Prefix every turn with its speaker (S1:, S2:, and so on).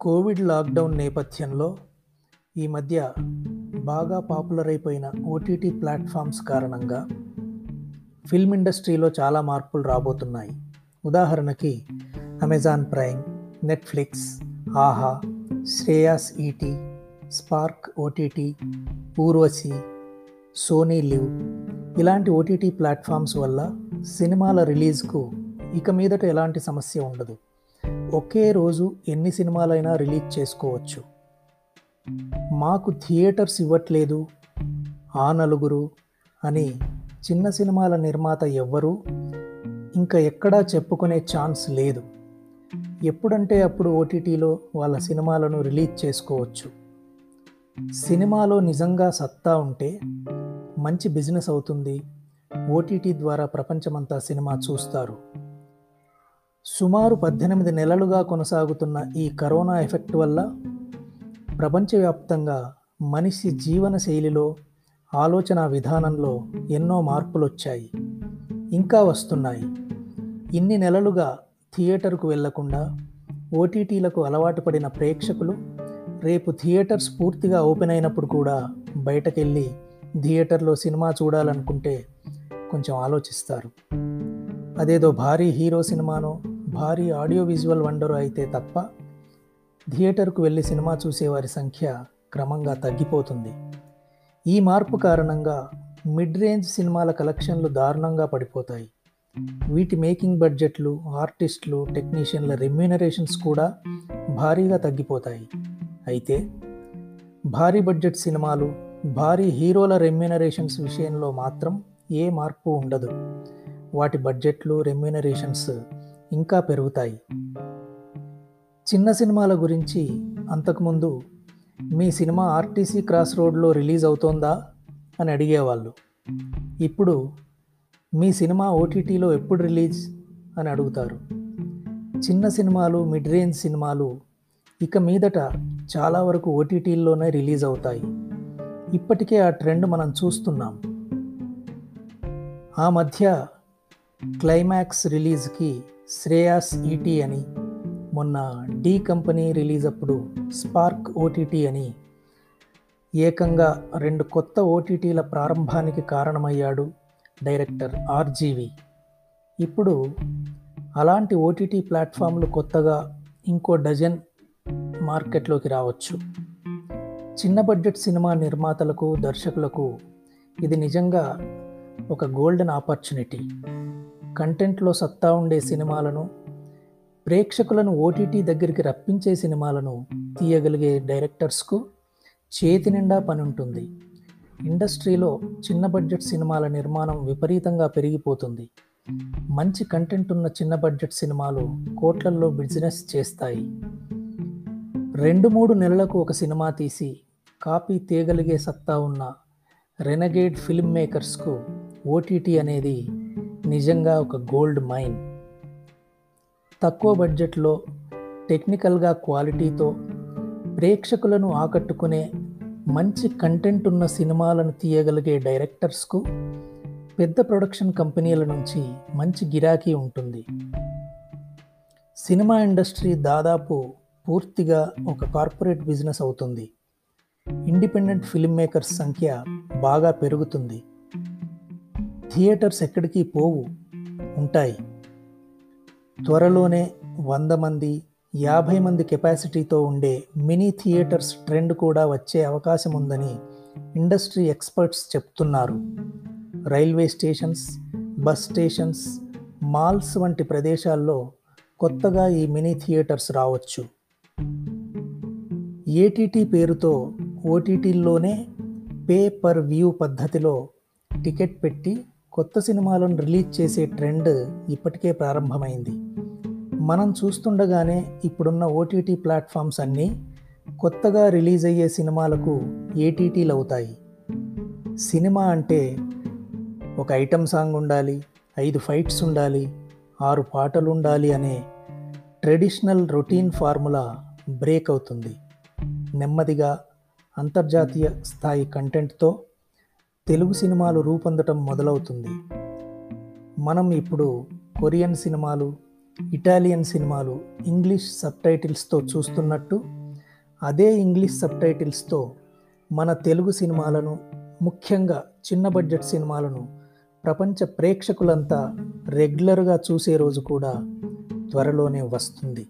S1: Covid lockdown నేపథ్యంలో ఈ మధ్య బాగా పాపులర్ అయిపోయిన ఓటీటీ ప్లాట్ఫామ్స్ కారణంగా ఫిల్మ్ ఇండస్ట్రీలో చాలా మార్పులు రాబోతున్నాయి. ఉదాహరణకి Amazon Prime Netflix Aha Shreyas ET Spark OTT Urvashi Sony LIV ఇలాంటి ఓటీటీ ప్లాట్ఫామ్స్ వల్ల సినిమాల రిలీజ్కు ఇక మీదట ఎలాంటి సమస్య ఉండదు. ఒకే రోజు ఎన్ని సినిమాలైనా రిలీజ్ చేసుకోవచ్చు. మాకు థియేటర్స్ ఇవ్వట్లేదు ఆ నలుగురు అని చిన్న సినిమాల నిర్మాత ఎవ్వరూ ఇంకా ఎక్కడా చెప్పుకునే ఛాన్స్ లేదు. ఎప్పుడంటే అప్పుడు ఓటీటీలో వాళ్ళ సినిమాలను రిలీజ్ చేసుకోవచ్చు. సినిమాలో నిజంగా సత్తా ఉంటే మంచి బిజినెస్ అవుతుంది ఓటీటీ ద్వారా ప్రపంచమంతా సినిమా చూస్తారు. సుమారు పద్దెనిమిది నెలలుగా కొనసాగుతున్న ఈ కరోనా ఎఫెక్ట్ వల్ల ప్రపంచవ్యాప్తంగా మనిషి జీవన శైలిలో ఆలోచన విధానంలో ఎన్నో మార్పులు వచ్చాయి ఇంకా వస్తున్నాయి. ఇన్ని నెలలుగా థియేటర్కు వెళ్ళకుండా ఓటీటీలకు అలవాటు పడిన ప్రేక్షకులు రేపు థియేటర్స్ పూర్తిగా ఓపెన్ అయినప్పుడు కూడా బయటకెళ్ళి థియేటర్లో సినిమా చూడాలనుకుంటే కొంచెం ఆలోచిస్తారు. అదేదో భారీ హీరో సినిమానో భారీ ఆడియో విజువల్ వండర్ అయితే తప్ప థియేటర్కు వెళ్ళి సినిమా చూసేవారి సంఖ్య క్రమంగా తగ్గిపోతుంది. ఈ మార్పు కారణంగా మిడ్ రేంజ్ సినిమాల కలెక్షన్లు దారుణంగా పడిపోతాయి. వీటి మేకింగ్ బడ్జెట్లు ఆర్టిస్టులు టెక్నీషియన్ల రెమ్యూనరేషన్స్ కూడా భారీగా తగ్గిపోతాయి. అయితే భారీ బడ్జెట్ సినిమాలు భారీ హీరోల రెమ్యూనరేషన్స్ విషయంలో మాత్రం ఏ మార్పు ఉండదు. వాటి బడ్జెట్లు రెమ్యూనరేషన్స్ ఇంకా పెరుగుతాయి. చిన్న సినిమాల గురించి అంతకుముందు మీ సినిమా ఆర్టీసీ క్రాస్ రోడ్లో రిలీజ్ అవుతోందా అని అడిగేవాళ్ళు. ఇప్పుడు మీ సినిమా ఓటీటీలో ఎప్పుడు రిలీజ్ అని అడుగుతారు. చిన్న సినిమాలు మిడ్ రేంజ్ సినిమాలు ఇక మీదట చాలా వరకు ఓటీటీల్లోనే రిలీజ్ అవుతాయి. ఇప్పటికే ఆ ట్రెండ్ మనం చూస్తున్నాం. ఆ మధ్య క్లైమాక్స్ రిలీజ్కి శ్రేయాస్ ఈటీ అని మొన్న డీ కంపెనీ రిలీజ్ అప్పుడు స్పార్క్ ఓటీటీ అని ఏకంగా రెండు కొత్త ఓటీటీల ప్రారంభానికి కారణమయ్యాడు డైరెక్టర్ ఆర్జీవి ఇప్పుడు అలాంటి ఓటీటీ ప్లాట్ఫామ్లు కొత్తగా ఇంకో డజన్ మార్కెట్లోకి రావచ్చు. చిన్న బడ్జెట్ సినిమా నిర్మాతలకు దర్శకులకు ఇది నిజంగా ఒక గోల్డెన్ ఆపర్చునిటీ కంటెంట్లో సత్తా ఉండే సినిమాలను ప్రేక్షకులను ఓటీటీ దగ్గరికి రప్పించే సినిమాలను తీయగలిగే డైరెక్టర్స్కు చేతి నిండా పని ఉంటుంది ఇండస్ట్రీలో చిన్న బడ్జెట్ సినిమాల నిర్మాణం విపరీతంగా పెరిగిపోతుంది. మంచి కంటెంట్ ఉన్న చిన్న బడ్జెట్ సినిమాలు కోట్లల్లో బిజినెస్ చేస్తాయి. రెండు మూడు నెలలకు ఒక సినిమా తీసి కాపీ తీయగలిగే సత్తా ఉన్న రెనగేడ్ ఫిల్మ్ మేకర్స్కు ఓటీటీ అనేది నిజంగా ఒక గోల్డ్ మైన్. తక్కువ బడ్జెట్లో టెక్నికల్గా క్వాలిటీతో ప్రేక్షకులను ఆకట్టుకునే మంచి కంటెంట్ ఉన్న సినిమాలను తీయగలిగే డైరెక్టర్స్కు పెద్ద ప్రొడక్షన్ కంపెనీల నుంచి మంచి గిరాకీ ఉంటుంది. సినిమా ఇండస్ట్రీ దాదాపు పూర్తిగా ఒక కార్పొరేట్ బిజినెస్ అవుతుంది. ఇండిపెండెంట్ ఫిల్మ్ మేకర్స్ సంఖ్య బాగా పెరుగుతుంది. థియేటర్స్ ఎక్కడికి పోవు ఉంటాయి. త్వరలోనే వంద మంది యాభై మంది కెపాసిటీతో ఉండే మినీ థియేటర్స్ ట్రెండ్ కూడా వచ్చే అవకాశం ఉందని ఇండస్ట్రీ ఎక్స్పర్ట్స్ చెప్తున్నారు. Railway stations bus stations malls వంటి ప్రదేశాల్లో కొత్తగా ఈ మినీ థియేటర్స్ రావచ్చు. ఏటీటీ పేరుతో ఓటీటీల్లోనే పే పర్ వ్యూ పద్ధతిలో టికెట్ పెట్టి కొత్త సినిమాలను రిలీజ్ చేసే ట్రెండ్ ఇప్పటికే ప్రారంభమైంది. మనం చూస్తుండగానే ఇప్పుడున్న ఓటీటీ ప్లాట్ఫామ్స్ అన్నీ కొత్తగా రిలీజ్ అయ్యే సినిమాలకు ఏటీటీలు అవుతాయి. సినిమా అంటే ఒక ఐటమ్ సాంగ్ ఉండాలి ఐదు ఫైట్స్ ఉండాలి ఆరు పాటలు ఉండాలి అనే ట్రెడిషనల్ రొటీన్ ఫార్ములా బ్రేక్ అవుతుంది. నెమ్మదిగా అంతర్జాతీయ స్థాయి కంటెంట్తో తెలుగు సినిమాలు రూపొందటం మొదలవుతుంది. మనం ఇప్పుడు కొరియన్ సినిమాలు ఇటాలియన్ సినిమాలు ఇంగ్లీష్ సబ్టైటిల్స్తో చూస్తున్నట్టు అదే ఇంగ్లీష్ సబ్టైటిల్స్తో మన తెలుగు సినిమాలను ముఖ్యంగా చిన్న బడ్జెట్ సినిమాలను ప్రపంచ ప్రేక్షకులంతా రెగ్యులర్గా చూసే రోజు కూడా త్వరలోనే వస్తుంది.